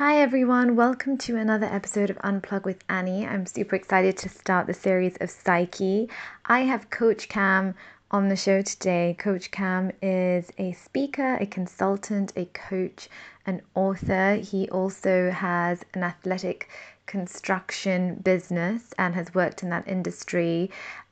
Hi everyone, welcome to another episode of Unplug with Annie. I'm super excited to start the series of Psyche. I have Coach Cam on the show today. Coach Cam is a speaker, a consultant, a coach, an author. He also has an athletic construction business and has worked in that industry.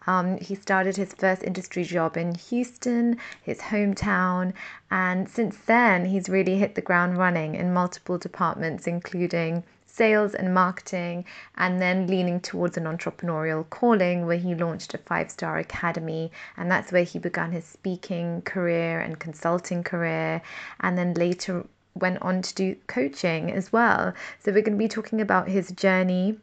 Um, he started his first industry job in Houston, his hometown, and since then he's really hit the ground running in multiple departments, including sales and marketing, and then leaning towards an entrepreneurial calling where he launched a five star academy. And that's where he began his speaking career and consulting career, and then later went on to do coaching as well. So, we're going to be talking about his journey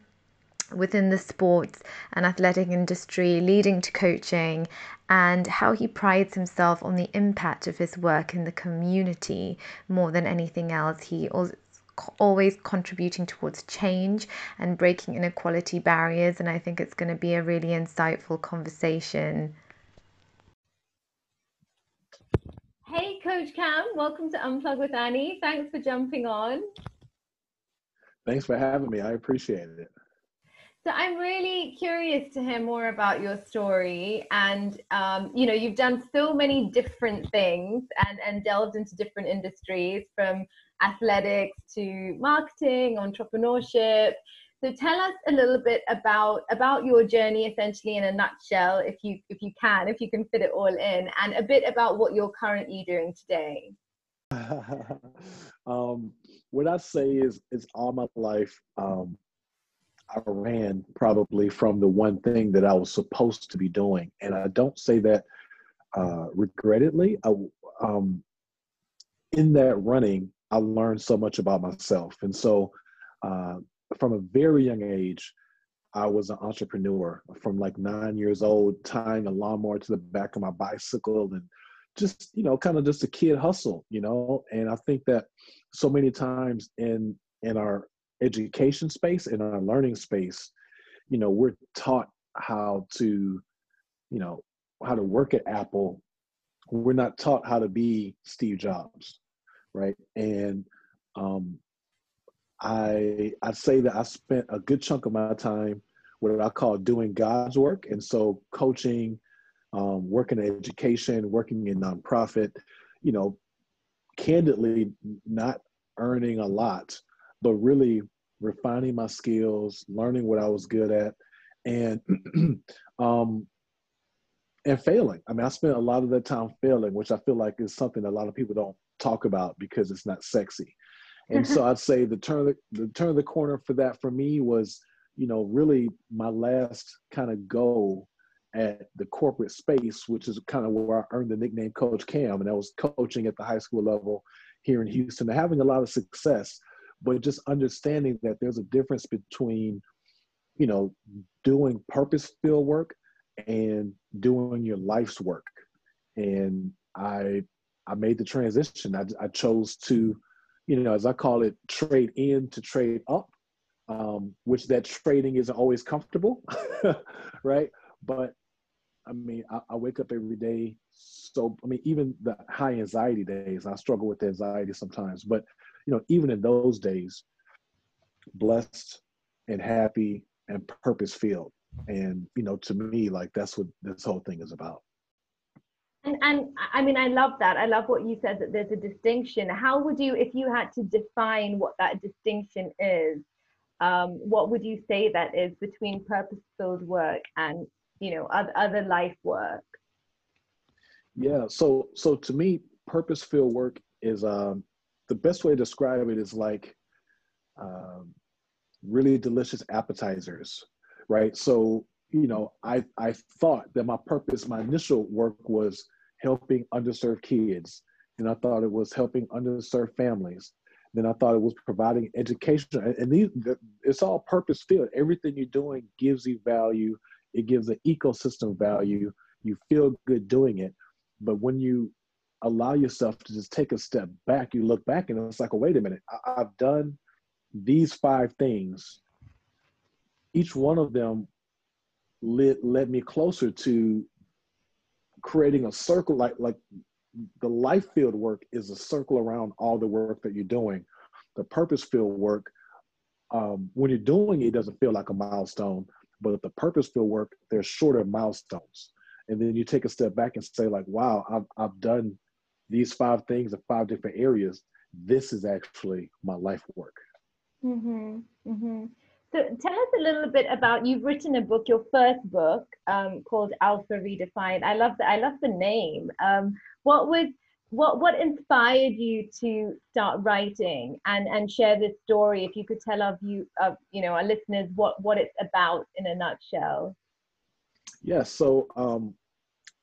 within the sports and athletic industry, leading to coaching, and how he prides himself on the impact of his work in the community more than anything else. He always contributing towards change and breaking inequality barriers, and I think it's going to be a really insightful conversation. Hey, Coach Cam, welcome to Unplug with Annie. Thanks for jumping on. Thanks for having me. I appreciate it. So I'm really curious to hear more about your story, and um, you know, you've done so many different things and and delved into different industries, from athletics to marketing, entrepreneurship. So tell us a little bit about about your journey, essentially in a nutshell, if you if you can, if you can fit it all in, and a bit about what you're currently doing today. um, what I say is, is all my life. Um, I ran probably from the one thing that I was supposed to be doing. And I don't say that uh. I, um, in that running, I learned so much about myself. And so uh, from a very young age, I was an entrepreneur from like nine years old, tying a lawnmower to the back of my bicycle and just, you know, kind of just a kid hustle, you know. And I think that so many times in in our education space in our learning space you know we're taught how to you know how to work at apple. We're not taught how to be steve jobs right? And um i i'd say that i spent a good chunk of my time what i call doing god's work. And so coaching um, working in education working in nonprofit you know candidly not earning a lot but really refining my skills, learning what I was good at, and um, and failing. I mean, I spent a lot of that time failing, which I feel like is something a lot of people don't talk about because it's not sexy. And so I'd say the turn of the, the turn of the corner for that for me was, you know, really my last kind of goal at the corporate space, which is kind of where I earned the nickname Coach Cam, and I was coaching at the high school level here in Houston having a lot of success but just understanding that there's a difference between you know doing purpose filled work and doing your life's work. And i i made the transition. I, I chose to you know as i call it trade in to trade up um, which that trading isn't always comfortable right? But i mean I, I wake up every day so i mean even the high anxiety days i struggle with anxiety sometimes but you know, even in those days, blessed and happy and purpose filled. And, you know, to me, like that's what this whole thing is about. And, and I mean, I love that. I love what you said that there's a distinction. How would you, if you had to define what that distinction is, um, what would you say that is between purpose-filled work and you know other, other life work? Yeah. So so to me, purpose-filled work is um, the best way to describe it is like um, really delicious appetizers, right? So, you know, I, I thought that my purpose, my initial work was helping underserved kids. And I thought it was helping underserved families. Then I thought it was providing education. And these, it's all purpose filled. Everything you're doing gives you value. It gives an ecosystem value. You feel good doing it. But when you allow yourself to just take a step back, you look back and it's like, oh, wait a minute, I- I've done these five things. Each one of them led, led me closer to creating a circle like like the life field work is a circle around all the work that you're doing the purpose field work, um, when you're doing it, it doesn't feel like a milestone. But the purpose field work, there's shorter milestones. And then you take a step back and say, like, wow, I've, I've done these five things in five different areas. This is actually my life work. Mm-hmm. Mm-hmm. So tell us a little bit about you've written a book, your first book, um, called Alpha Redefined. I love the I love the name. Um, what was what what inspired you to start writing and and share this story? If you could tell our view of you know our listeners what what it's about in a nutshell. Yes. Yeah, so um,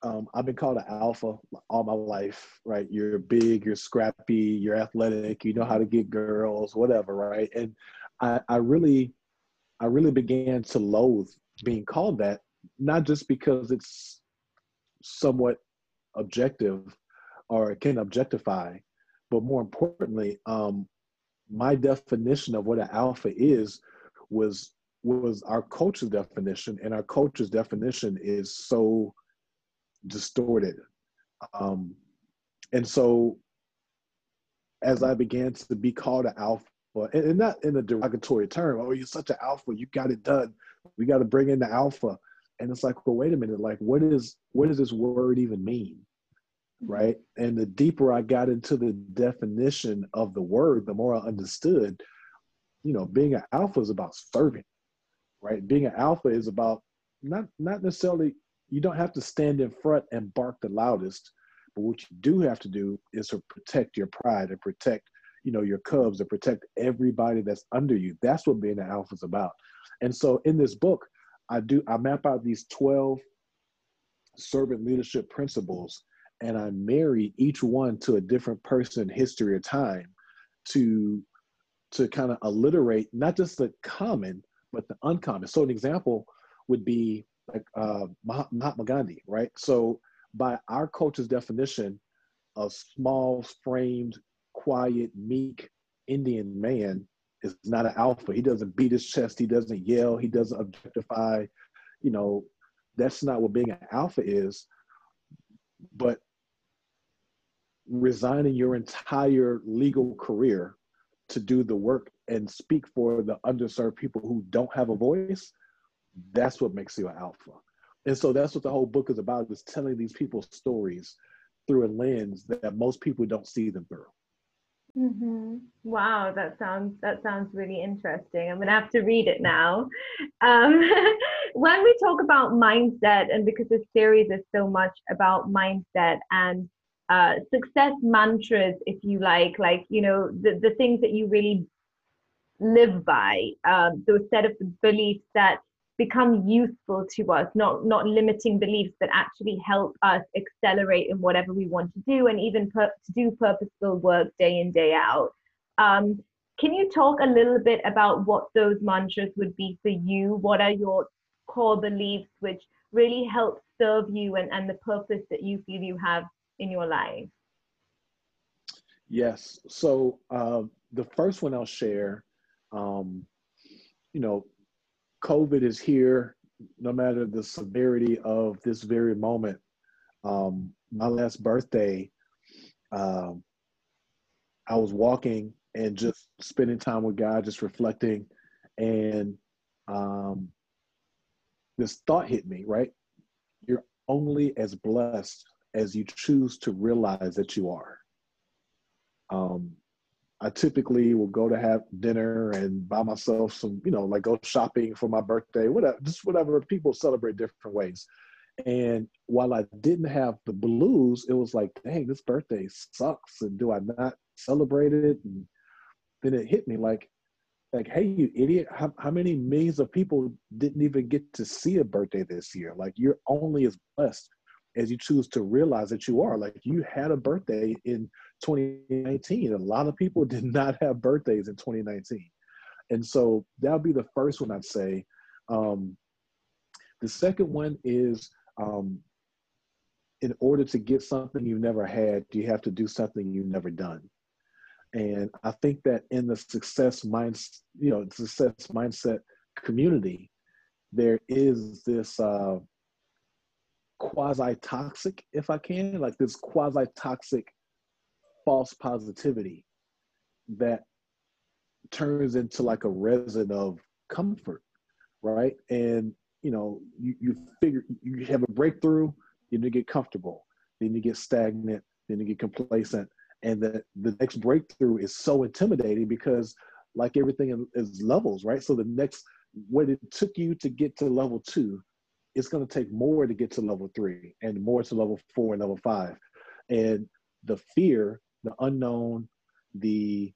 um, I've been called an alpha all my life, right? You're big, you're scrappy, you're athletic, you know how to get girls, whatever, right? And I, I really I really began to loathe being called that, not just because it's somewhat objective or can objectify, but more importantly, um, my definition of what an alpha is was was our culture's definition, and our culture's definition is so distorted. Um, and so, as I began to be called an alpha and, and not in a derogatory term. Oh, you're such an alpha. You got it done. We got to bring in the alpha. And it's like, well, wait a minute. Like, what is what does this word even mean? Right. And the deeper I got into the definition of the word, the more I understood, you know, being an alpha is about serving. Right. Being an alpha is about not not necessarily you don't have to stand in front and bark the loudest, but what you do have to do is to protect your pride and protect you know your cubs and protect everybody that's under you. That's what being an alpha is about. And so in this book i do i map out these 12 servant leadership principles and i marry each one to a different person history or time to to kind of alliterate not just the common but the uncommon. So an example would be like uh, mahatma gandhi right so by our culture's definition a small framed quiet, meek Indian man is not an alpha. He doesn't beat his chest. He doesn't yell. He doesn't objectify. You know, that's not what being an alpha is. But resigning your entire legal career to do the work and speak for the underserved people who don't have a voice, that's what makes you an alpha. And so that's what the whole book is about is telling these people's stories through a lens that most people don't see them through. Mm-hmm. Wow, that sounds that sounds really interesting. I'm gonna have to read it now. Um, when we talk about mindset, and because this series is so much about mindset and uh, success mantras, if you like, like you know the the things that you really live by, um, those set of beliefs that become useful to us not not limiting beliefs but actually help us accelerate in whatever we want to do and even to do purposeful work day in day out. Um, can you talk a little bit about what those mantras would be for you? What are your core beliefs which really help serve you and, and the purpose that you feel you have in your life? Yes. So uh, the first one i'll share um, you know COVID is here, no matter the severity of this very moment. Um, my last birthday, um, I was walking and just spending time with God, just reflecting, and um, this thought hit me. Right, you're only as blessed as you choose to realize that you are. Um, I typically will go to have dinner and buy myself some, you know, like go shopping for my birthday, whatever, just whatever. People celebrate different ways. And while I didn't have the blues, it was like, dang, this birthday sucks. And do I not celebrate it? And then it hit me like, like, hey, you idiot, how, how many millions of people didn't even get to see a birthday this year? Like, you're only as blessed as you choose to realize that you are. Like, you had a birthday in 2019. A lot of people did not have birthdays in 2019. And so that'll be the first one I'd say. Um, the second one is um, in order to get something you've never had, you have to do something you've never done. And I think that in the success mind, you know, success mindset community, there is this uh, quasi toxic, if I can, like this quasi toxic false positivity that turns into like a resin of comfort, right? And you know, you, you figure you have a breakthrough, then you get comfortable, then you get stagnant, then you get complacent, and the the next breakthrough is so intimidating because like everything is levels, right? So the next what it took you to get to level two, it's going to take more to get to level three, and more to level four and level five, and the fear, the unknown, the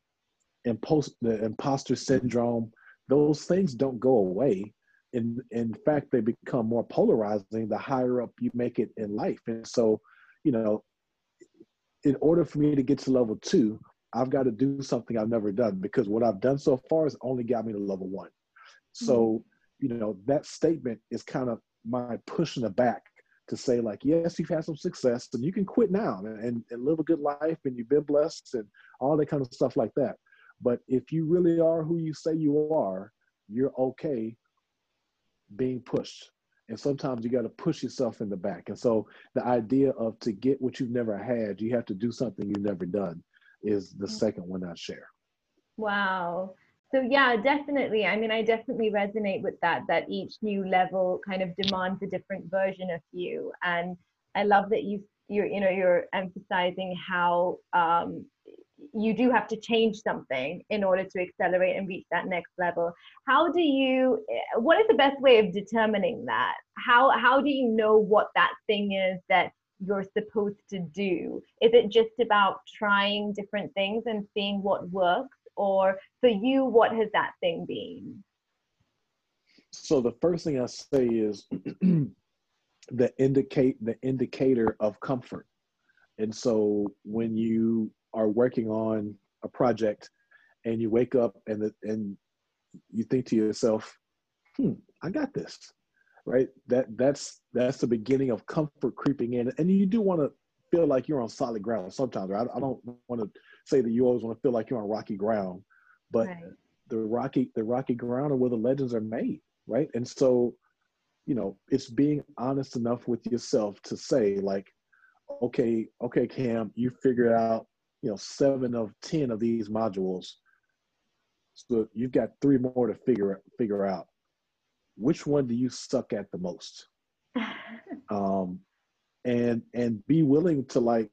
impos- the imposter syndrome, those things don't go away. In in fact, they become more polarizing the higher up you make it in life. And so, you know, in order for me to get to level two, I've got to do something I've never done because what I've done so far has only got me to level one. So, mm-hmm. you know, that statement is kind of my pushing the back to say like, yes, you've had some success and you can quit now and, and live a good life and you've been blessed and all that kind of stuff like that. But if you really are who you say you are, you're okay being pushed. And sometimes you got to push yourself in the back. And so the idea of to get what you've never had, you have to do something you've never done is the mm-hmm. second one I share. Wow. So yeah, definitely. I mean, I definitely resonate with that, that each new level kind of demands a different version of you. And I love that you you're, you know, you're emphasizing how um, you do have to change something in order to accelerate and reach that next level how do you what is the best way of determining that how how do you know what that thing is that you're supposed to do is it just about trying different things and seeing what works or for you what has that thing been so the first thing i say is the indicate the indicator of comfort and so when you are working on a project and you wake up and the, and you think to yourself, "Hmm, I got this." Right? That that's that's the beginning of comfort creeping in, and you do want to feel like you're on solid ground sometimes. Right? I, don't want to say that you always want to feel like you're on rocky ground, but right. the rocky the rocky ground are where the legends are made, right? And so, you know, it's being honest enough with yourself to say like, okay, okay, Cam, you figured out you know seven of ten of these modules so you've got three more to figure figure out which one do you suck at the most um and and be willing to like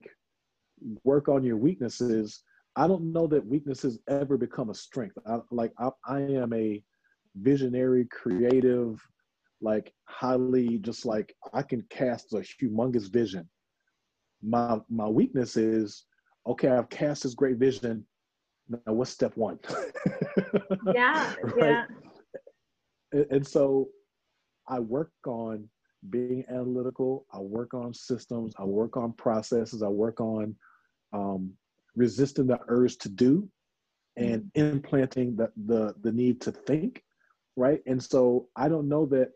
work on your weaknesses i don't know that weaknesses ever become a strength I, like I, I am a visionary creative like highly just like i can cast a humongous vision my my weakness is okay, I've cast this great vision. Now, what's step one? yeah, right? yeah. And so I work on being analytical. I work on systems. I work on processes. I work on um, resisting the urge to do and mm-hmm. implanting the, the, the need to think, right? And so I don't know that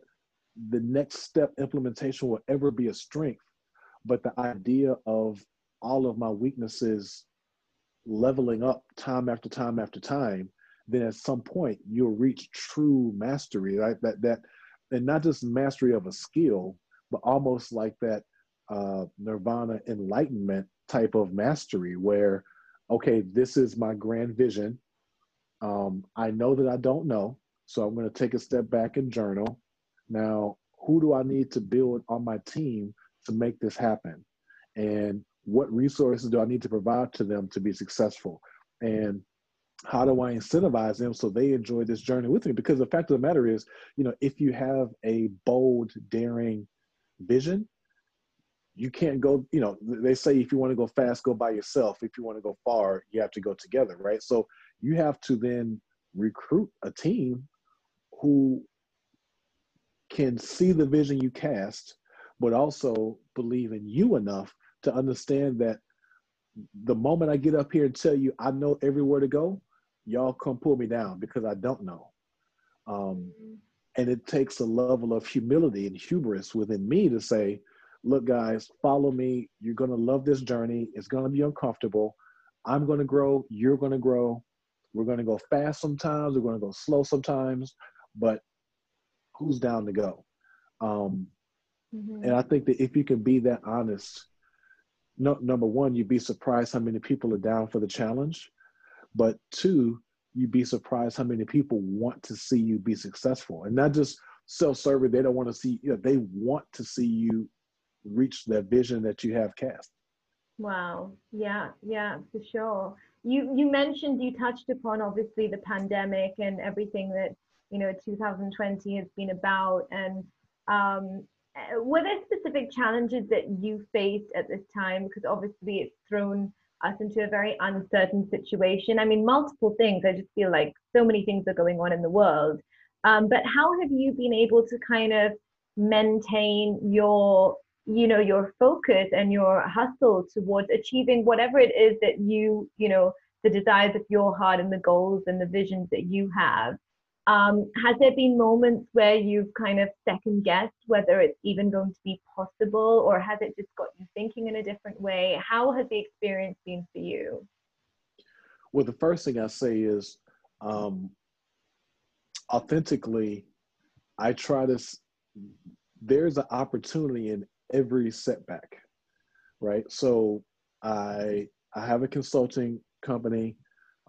the next step implementation will ever be a strength, but the idea of all of my weaknesses leveling up time after time after time, then at some point you'll reach true mastery, right? That that and not just mastery of a skill, but almost like that uh, nirvana enlightenment type of mastery where, okay, this is my grand vision. Um, I know that I don't know, so I'm going to take a step back and journal. Now, who do I need to build on my team to make this happen? And what resources do I need to provide to them to be successful? And how do I incentivize them so they enjoy this journey with me? Because the fact of the matter is, you know, if you have a bold, daring vision, you can't go, you know, they say if you want to go fast, go by yourself. If you want to go far, you have to go together, right? So you have to then recruit a team who can see the vision you cast, but also believe in you enough to understand that the moment I get up here and tell you I know everywhere to go, y'all come pull me down because I don't know. Um, and it takes a level of humility and hubris within me to say, look, guys, follow me. You're going to love this journey. It's going to be uncomfortable. I'm going to grow. You're going to grow. We're going to go fast sometimes. We're going to go slow sometimes. But who's down to go? Um, mm-hmm. And I think that if you can be that honest no, number one, you'd be surprised how many people are down for the challenge. But two, you'd be surprised how many people want to see you be successful and not just self-serving they don't want to see you know they want to see you reach that vision that you have cast. Wow. Yeah yeah for sure. You you mentioned you touched upon obviously the pandemic and everything that you know 2020 has been about. And um, were there specific challenges that you faced at this time? Because obviously it's thrown us into a very uncertain situation. I mean multiple things. I just feel like so many things are going on in the world. Um, but how have you been able to kind of maintain your you know your focus and your hustle towards achieving whatever it is that you you know the desires of your heart and the goals and the visions that you have. Um, has there been moments where you've kind of second guessed whether it's even going to be possible or has it just got you thinking in a different way? How has the experience been for you? Well the first thing i say is um, authentically i try to there's an opportunity in every setback, right? So I I have a consulting company,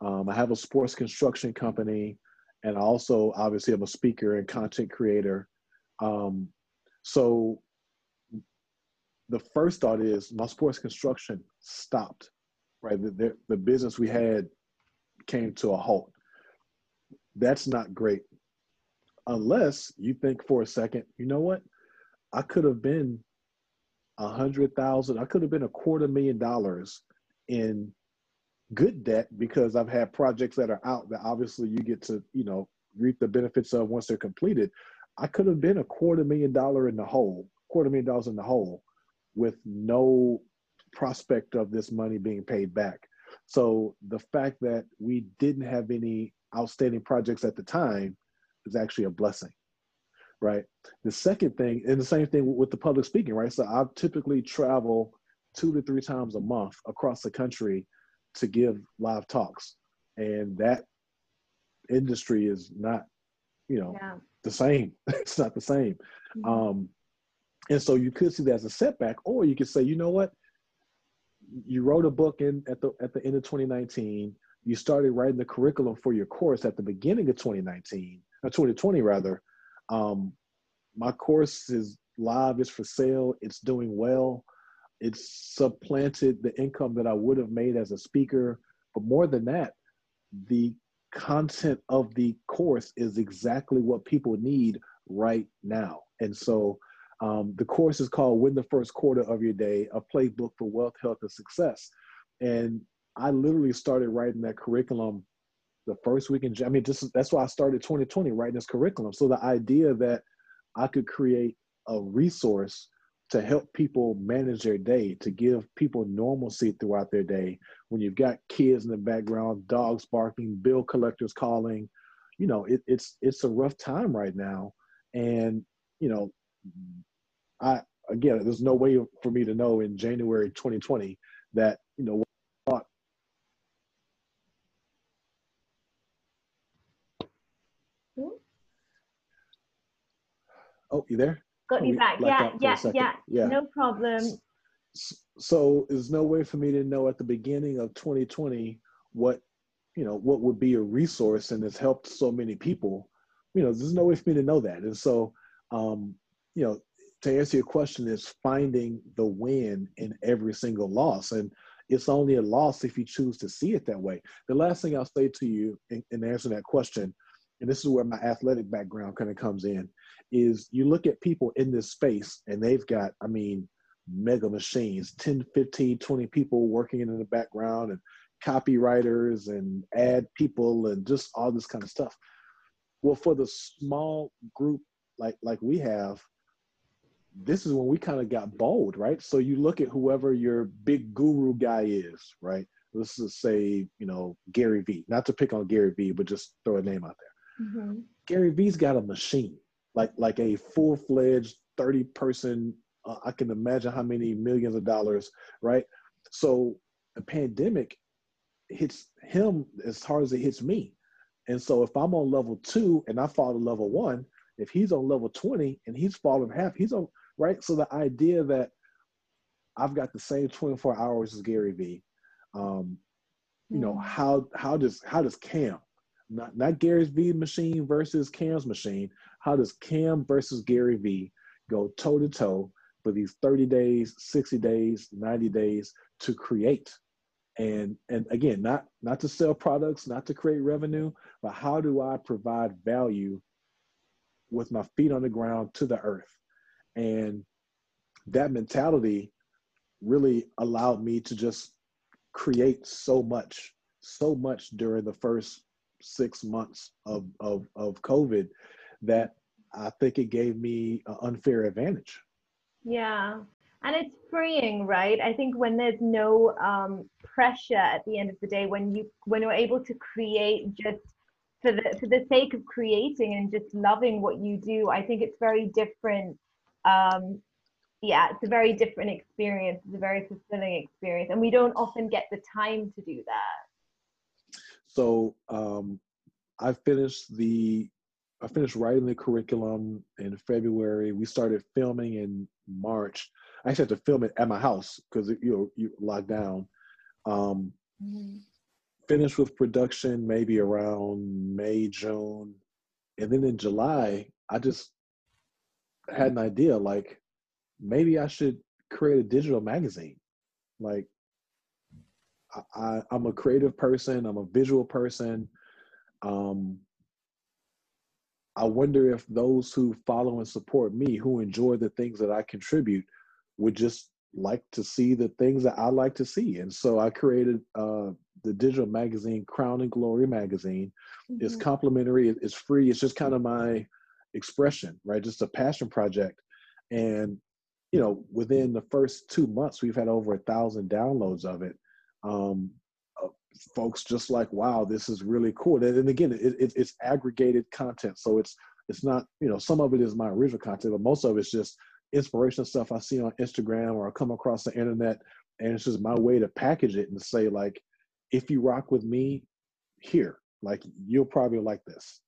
um, I have a sports construction company, and also obviously I'm a speaker and content creator. Um, so the first thought is my sports construction stopped, right? The, the, the business we had came to a halt. That's not great. Unless you think for a second, you know what? I could have been a hundred thousand. I could have been a quarter million dollars in good debt because I've had projects that are out that obviously you get to, you know, reap the benefits of once they're completed. I could have been a quarter million dollar in the hole, quarter million dollars in the hole with no prospect of this money being paid back. So the fact that we didn't have any outstanding projects at the time is actually a blessing right? The second thing, and the same thing with the public speaking, right? So I typically travel two to three times a month across the country to give live talks, and that industry is not, you know, yeah. the same. it's not the same. Mm-hmm. Um, and so you could see that as a setback, or you could say, you know what? You wrote a book in at the at the end of 2019. You started writing the curriculum for your course at the beginning of 2019, or 2020 rather um, my course is live, it's for sale, it's doing well. It's supplanted the income that I would have made as a speaker. But more than that, the content of the course is exactly what people need right now. And so um, the course is called Win the First Quarter of Your Day, a playbook for wealth, health, and success. And I literally started writing that curriculum the first week in I mean, just that's why I started 2020 writing this curriculum. So the idea that I could create a resource to help people manage their day, to give people normalcy throughout their day. When you've got kids in the background, dogs barking, bill collectors calling, you know, it, it's it's a rough time right now, and you know, I again, there's no way for me to know in January 2020 that you know Oh, you there? Got you back. Yeah, yeah, yeah, yeah. No problem. So there's no way for me to know at the beginning of 2020 what you know what would be a resource and has helped so many people. You know, there's no way for me to know that. And so, um, you know, to answer your question is finding the win in every single loss. And it's only a loss if you choose to see it that way. The last thing I'll say to you in, in answering that question and this is where my athletic background kind of comes in, is you look at people in this space and they've got, I mean, mega machines, 10, 15, 20 people working in the background and copywriters and ad people and just all this kind of stuff. Well, for the small group like like we have, this is when we kind of got bold, right? So you look at whoever your big guru guy is, right? Let's just say, you know, Gary Vee. Not to pick on Gary Vee, but just throw a name out there Mm-hmm. Gary Vee's got a machine, like like a full fledged thirty person. Uh, I can imagine how many millions of dollars, right? So the pandemic hits him as hard as it hits me. And so if I'm on level two and I fall to level one, if he's on level 20 and he's fallen half, he's on right. So the idea that I've got the same 24 hours as Gary Vee, um, you know, mm-hmm. how how does how does Cam not not Gary's V machine versus Cam's machine. How does Cam versus Gary Vee go toe to toe for these 30 days, 60 days, 90 days to create? And and again, not not to sell products, not to create revenue, but how do I provide value with my feet on the ground to the earth? And that mentality really allowed me to just create so much, so much during the first six months of, of, of COVID that I think it gave me an unfair advantage. Yeah. And it's freeing, right? I think when there's no um, pressure at the end of the day, when you when you're able to create just for the for the sake of creating and just loving what you do, I think it's very different um, yeah, it's a very different experience. It's a very fulfilling experience, and we don't often get the time to do that. So um, I finished the I finished writing the curriculum in February. We started filming in March. I actually had to film it at my house because you know you locked down. Um, mm-hmm. Finished with production maybe around May June, and then in July I just had an idea like maybe I should create a digital magazine. Like, I, am a creative person. I'm a visual person. Um, I wonder if those who follow and support me, who enjoy the things that I contribute, would just like to see the things that I like to see. And so I created uh, the digital magazine, Crown and Glory magazine. Mm-hmm. It's complimentary. It's free. It's just kind of my expression, right? Just a passion project. And you know, within the first two months, we've had over a thousand downloads of it. Um, uh, folks just like, wow, this is really cool. And, and again, it, it, it's aggregated content, so it's it's not you know some of it is my original content, but most of it's just inspirational stuff I see on Instagram or I come across the internet, and it's just my way to package it and say like, if you rock with me, here, like you'll probably like this,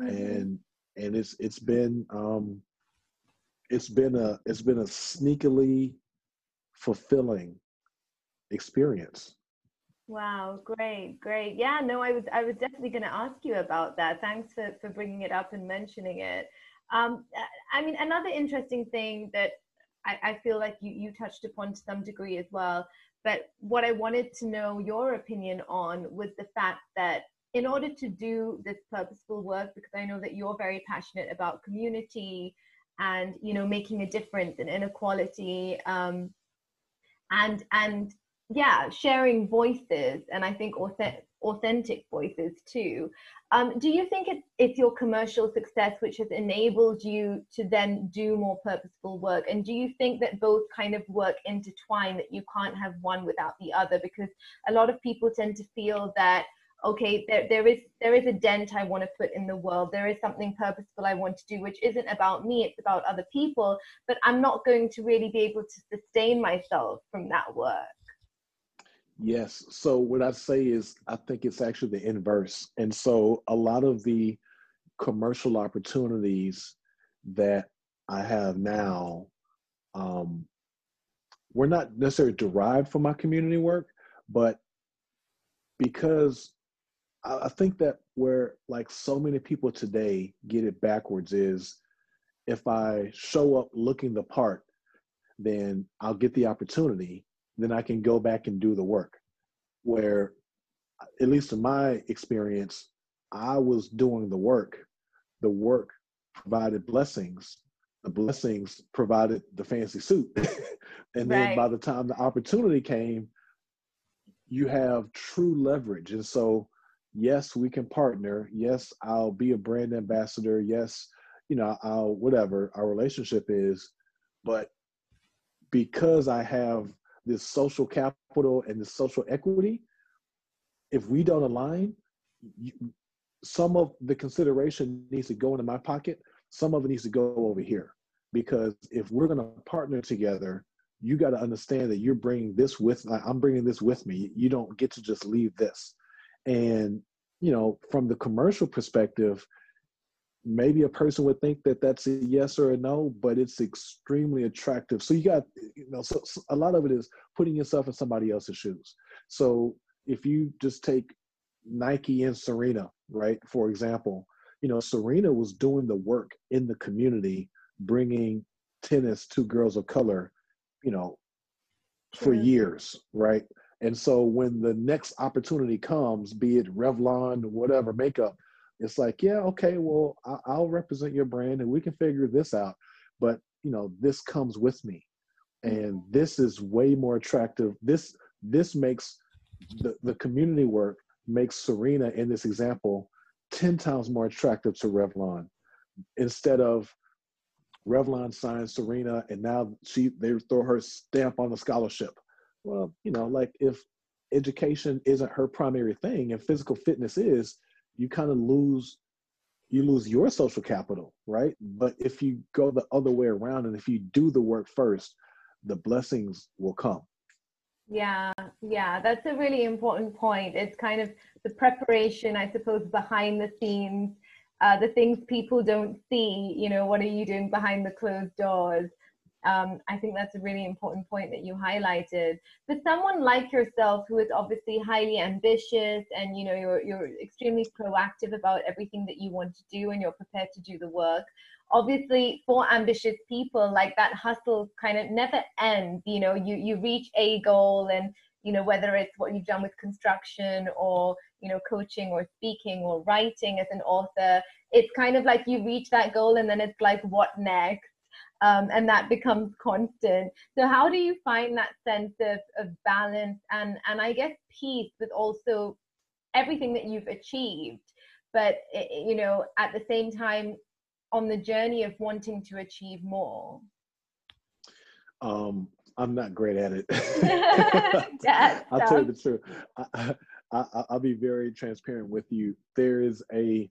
mm-hmm. and and it's it's been um, it's been a it's been a sneakily fulfilling experience. Wow great great. Yeah no i was i was definitely going to ask you about that. Thanks for for bringing it up and mentioning it. Um i mean another interesting thing that i, I feel like you you touched upon to some degree as well but what i wanted to know your opinion on was the fact that in order to do this purposeful work because i know that you're very passionate about community and you know making a difference in inequality um, and and yeah sharing voices and i think authentic, authentic voices too. Um, do you think it, it's your commercial success which has enabled you to then do more purposeful work? And do you think that both kind of work intertwine that you can't have one without the other? Because a lot of people tend to feel that okay there, there is there is a dent i want to put in the world. There is something purposeful i want to do which isn't about me it's about other people but i'm not going to really be able to sustain myself from that work yes. So what i say is i think it's actually the inverse. And so a lot of the commercial opportunities that i have now um, we're not necessarily derived from my community work but because I think that where like so many people today get it backwards is if I show up looking the part, then I'll get the opportunity, then I can go back and do the work. Where, at least in my experience, I was doing the work. The work provided blessings. The blessings provided the fancy suit. and then right. by the time the opportunity came, you have true leverage. And so yes, we can partner. Yes, I'll be a brand ambassador. Yes, you know, I'll whatever our relationship is, but because I have this social capital and this social equity, if we don't align, you, some of the consideration needs to go into my pocket. Some of it needs to go over here. Because if we're going to partner together, you got to understand that you're bringing this with, I'm bringing this with me. You don't get to just leave this. And, you know, from the commercial perspective, maybe a person would think that that's a yes or a no, but it's extremely attractive. So you got, you know, so, so a lot of it is putting yourself in somebody else's shoes. So if you just take Nike and Serena, right? For example, you know, Serena was doing the work in the community, bringing tennis to girls of color, you know, for years, right? And so when the next opportunity comes, be it Revlon, whatever makeup, it's like, yeah, okay, well, I'll represent your brand and we can figure this out. But you know, this comes with me, and this is way more attractive. This this makes the the community work makes Serena in this example ten times more attractive to Revlon instead of Revlon signs Serena and now she they throw her stamp on the scholarship well, you know, like if education isn't her primary thing and physical fitness is, you kind of lose you lose your social capital, right? But if you go the other way around and if you do the work first, the blessings will come. Yeah, yeah, that's a really important point. It's kind of the preparation, I suppose, behind the scenes, uh, the things people don't see. You know, what are you doing behind the closed doors? Um, I think that's a really important point that you highlighted. For someone like yourself, who is obviously highly ambitious and you know you're you're extremely proactive about everything that you want to do and you're prepared to do the work. Obviously, for ambitious people, like that hustle kind of never ends. You know, you you reach a goal and you know whether it's what you've done with construction or you know coaching or speaking or writing as an author it's kind of like you reach that goal and then it's like what next um, and that becomes constant. So how do you find that sense of, of balance and and I guess peace with also everything that you've achieved, but eh, you know at the same time on the journey of wanting to achieve more. Um, I'm not great at it. I'll tell you the truth. I, I, I'll be very transparent with you. There is a,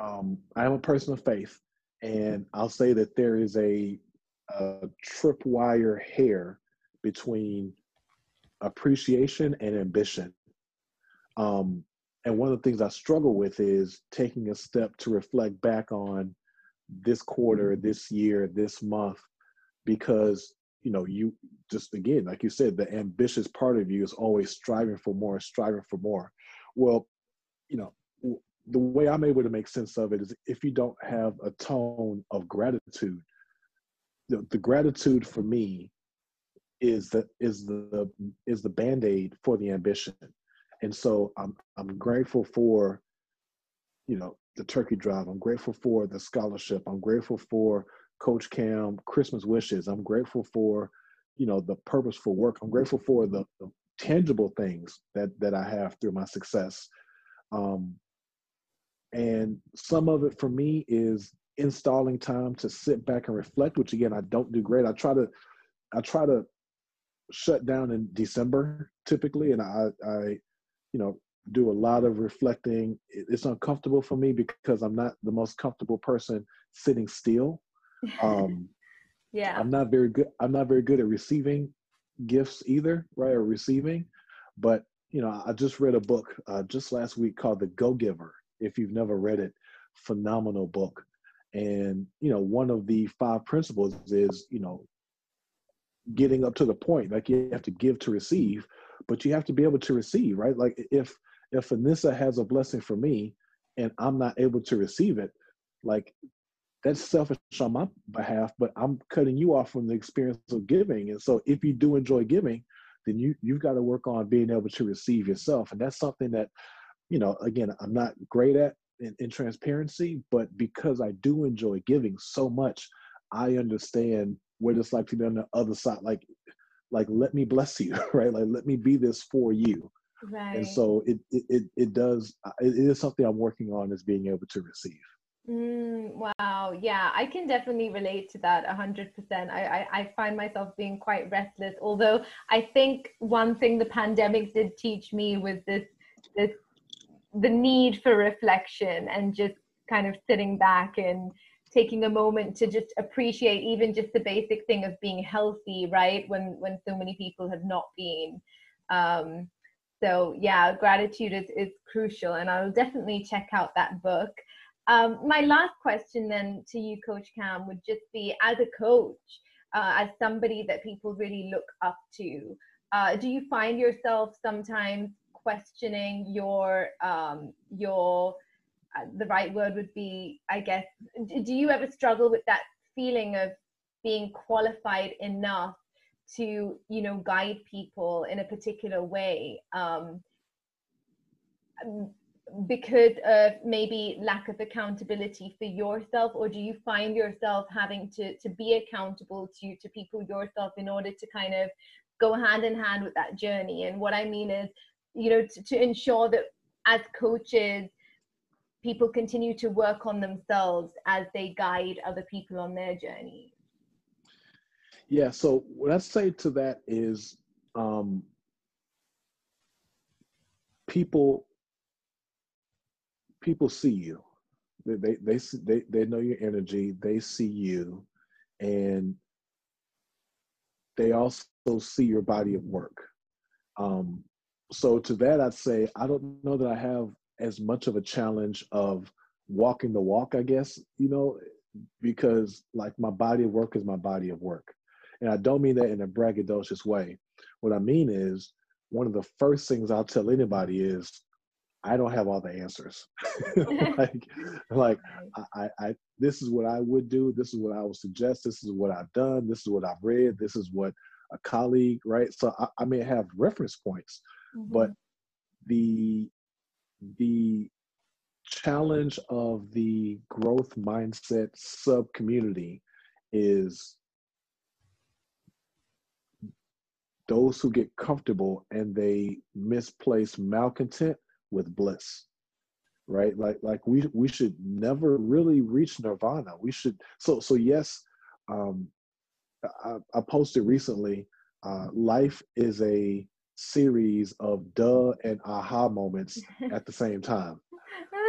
um, I am a person of faith, and I'll say that there is a, a tripwire hair between appreciation and ambition. Um, and one of the things I struggle with is taking a step to reflect back on this quarter, this year, this month, because you know you just again, like you said, the ambitious part of you is always striving for more, striving for more. Well, you know, the way I'm able to make sense of it is if you don't have a tone of gratitude, the, the gratitude for me is the is the is the band-aid for the ambition. And so I'm I'm grateful for, you know, the turkey drive. I'm grateful for the scholarship. I'm grateful for Coach Cam Christmas wishes. I'm grateful for, you know, the purposeful work. I'm grateful for the, the tangible things that that I have through my success. Um, and some of it for me is installing time to sit back and reflect, which again I don't do great. I try to I try to shut down in December typically, and I I you know do a lot of reflecting. It's uncomfortable for me because I'm not the most comfortable person sitting still. Um, yeah, I'm not very good. I'm not very good at receiving gifts either, right? Or receiving, but you know, I just read a book uh, just last week called The Go Giver, if you've never read it phenomenal book. And you know one of the five principles is you know getting up to the point like you have to give to receive but you have to be able to receive right? Like if if anissa has a blessing for me and i'm not able to receive it like that's selfish on my behalf but i'm cutting you off from the experience of giving. And so if you do enjoy giving then you you've got to work on being able to receive yourself. And that's something that you know, again, I'm not great at in, in transparency, but because I do enjoy giving so much, I understand what it's like to be on the other side. Like, like let me bless you, right? Like let me be this for you. Right. And so it it it does uh, it is something I'm working on is being able to receive. Mm, wow. Yeah, I can definitely relate to that 100%. I, I, I find myself being quite restless. Although I think one thing the pandemic did teach me was this this the need for reflection and just kind of sitting back and taking a moment to just appreciate even just the basic thing of being healthy right? When when so many people have not been. Um so yeah gratitude is, is crucial and i'll definitely check out that book. Um, my last question then to you coach cam would just be as a coach uh, as somebody that people really look up to uh, do you find yourself sometimes questioning your um, your uh, the right word would be, I guess. Do you ever struggle with that feeling of being qualified enough to you know guide people in a particular way um, because of maybe lack of accountability for yourself or do you find yourself having to to be accountable to to people yourself in order to kind of go hand in hand with that journey and what i mean is you know to, to ensure that as coaches people continue to work on themselves as they guide other people on their journey yeah so what i say to that is um people people see you. They, they they they they know your energy. They see you, and they also see your body of work. Um, so to that, I'd say I don't know that I have as much of a challenge of walking the walk. I guess you know because like my body of work is my body of work, and I don't mean that in a braggadocious way. What I mean is one of the first things I'll tell anybody is I don't have all the answers. like, like I, I, this is what I would do. This is what I would suggest. This is what I've done. This is what I've read. This is what a colleague, right? So I, I may have reference points, mm-hmm. but the the challenge of the growth mindset sub community is those who get comfortable and they misplace malcontent with bliss right like like we we should never really reach nirvana we should so so yes um i, I posted recently uh life is a series of duh and aha moments at the same time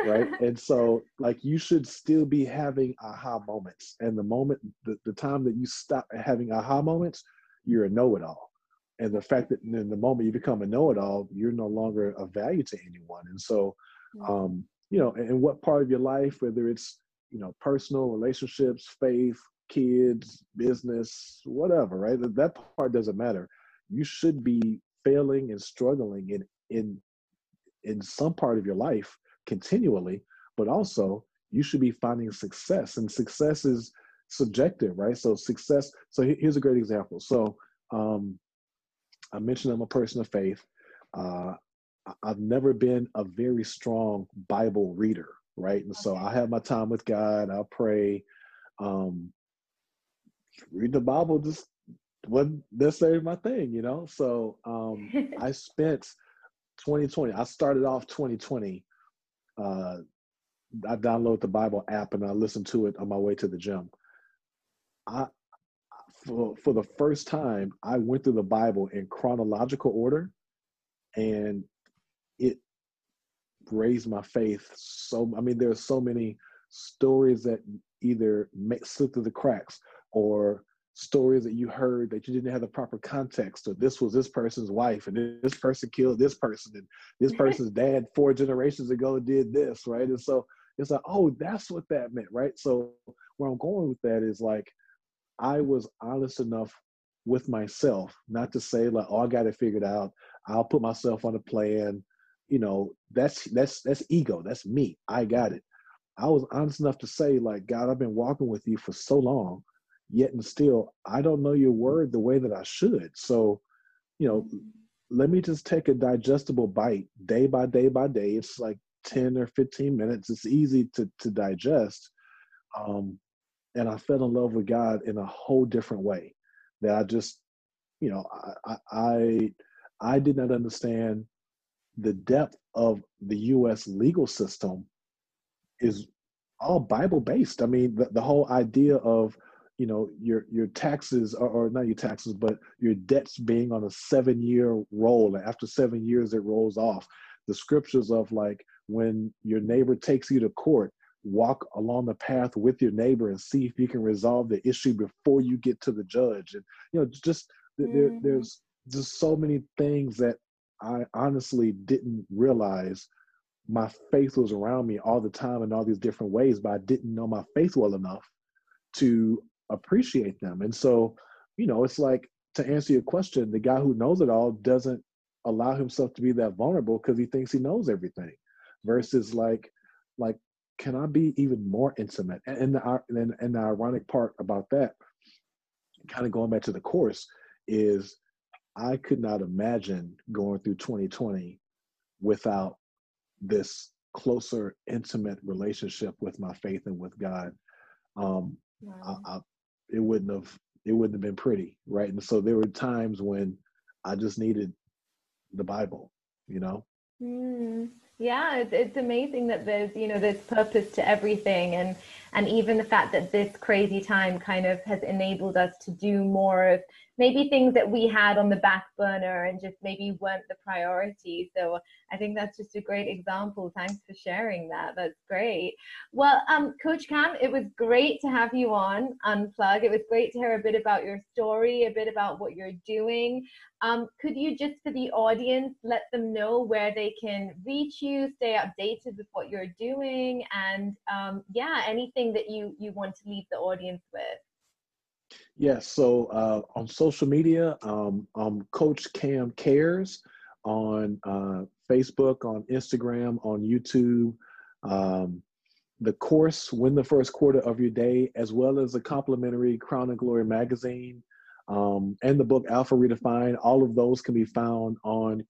right? And so like you should still be having aha moments. And the moment the, the time that you stop having aha moments you're a know-it-all. And the fact that in the moment you become a know-it-all you're no longer of value to anyone. And so um you know and what part of your life whether it's you know personal relationships faith kids business whatever right? That, that part doesn't matter. You should be failing and struggling in in in some part of your life continually but also you should be finding success and success is subjective right so success so here's a great example so um I mentioned I'm a person of faith. Uh, I've never been a very strong Bible reader, right? And so I have my time with God. I pray. Um, read the Bible just wasn't necessarily my thing, you know. So um, I spent 2020. I started off 2020. Uh, I downloaded the Bible app and I listened to it on my way to the gym. I for, for the first time, I went through the Bible in chronological order, and it raised my faith. So, I mean, there are so many stories that either make, slip through the cracks or stories that you heard that you didn't have the proper context or this was this person's wife and this person killed this person and this person's dad four generations ago did this right and so it's like oh that's what that meant right so where i'm going with that is like I was honest enough with myself not to say like, oh, I got it figured out. I'll put myself on a plan. You know, that's that's that's ego. That's me. I got it. I was honest enough to say, like, God, I've been walking with you for so long, yet and still, I don't know your word the way that I should. So, you know, let me just take a digestible bite day by day by day. It's like 10 or 15 minutes. It's easy to to digest. Um, and I fell in love with God in a whole different way that I just, you know, I, I, I did not understand the depth of the U.S. legal system is all Bible based. I mean, the, the whole idea of, you know, your your taxes or, or not your taxes, but your debts being on a seven year roll, and after seven years it rolls off. The scriptures of like when your neighbor takes you to court walk along the path with your neighbor and see if you can resolve the issue before you get to the judge and you know just mm-hmm. there, there's just so many things that i honestly didn't realize my faith was around me all the time in all these different ways but i didn't know my faith well enough to appreciate them. And so you know it's like to answer your question the guy who knows it all doesn't allow himself to be that vulnerable because he thinks he knows everything versus like like can i be even more intimate? And, and the and, and the ironic part about that kind of going back to the course is i could not imagine going through 2020 without this closer intimate relationship with my faith and with god. Um wow. I, I, it wouldn't have it wouldn't have been pretty right and so there were times when i just needed the bible you know mm. Yeah, it's, it's amazing that there's you know there's purpose to everything, and and even the fact that this crazy time kind of has enabled us to do more of maybe things that we had on the back burner and just maybe weren't the priority. So I think that's just a great example. Thanks for sharing that. That's great. Well, um, Coach Cam, it was great to have you on Unplug. It was great to hear a bit about your story, a bit about what you're doing. Um, could you just for the audience let them know where they can reach you, stay updated with what you're doing, and um, yeah, anything that you you want to leave the audience with? Yes. So uh, on social media, um, I'm Coach Cam Cares on uh, Facebook, on Instagram, on YouTube. Um, the course, Win the First Quarter of Your Day, as well as a complimentary Crown and Glory magazine um, and the book Alpha Redefined. All of those can be found on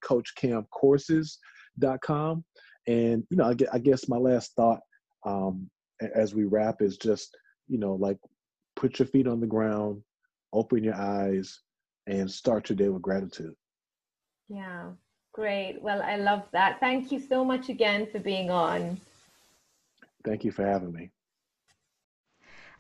CoachCamCourses.com. And, you know, I, I guess my last thought um, as we wrap is just, you know, like put your feet on the ground, open your eyes, and start your day with gratitude. Yeah, great. Well, I love that. Thank you so much again for being on. Thank you for having me.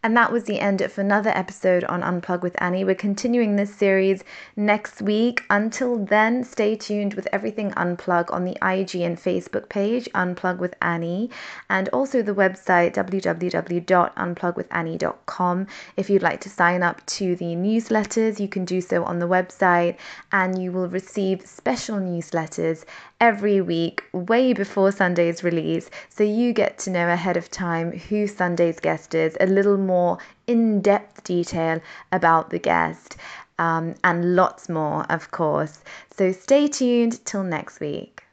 And that was the end of another episode on Unplug with Annie. We're continuing this series next week. Until then, stay tuned with everything Unplug on the IG and Facebook page, Unplug with Annie, and also the website www.unplugwithannie.com. If you'd like to sign up to the newsletters, you can do so on the website, and you will receive special newsletters every week, way before Sunday's release, so you get to know ahead of time who Sunday's guest is, a little more in depth detail about the guest, um, and lots more, of course. So stay tuned till next week.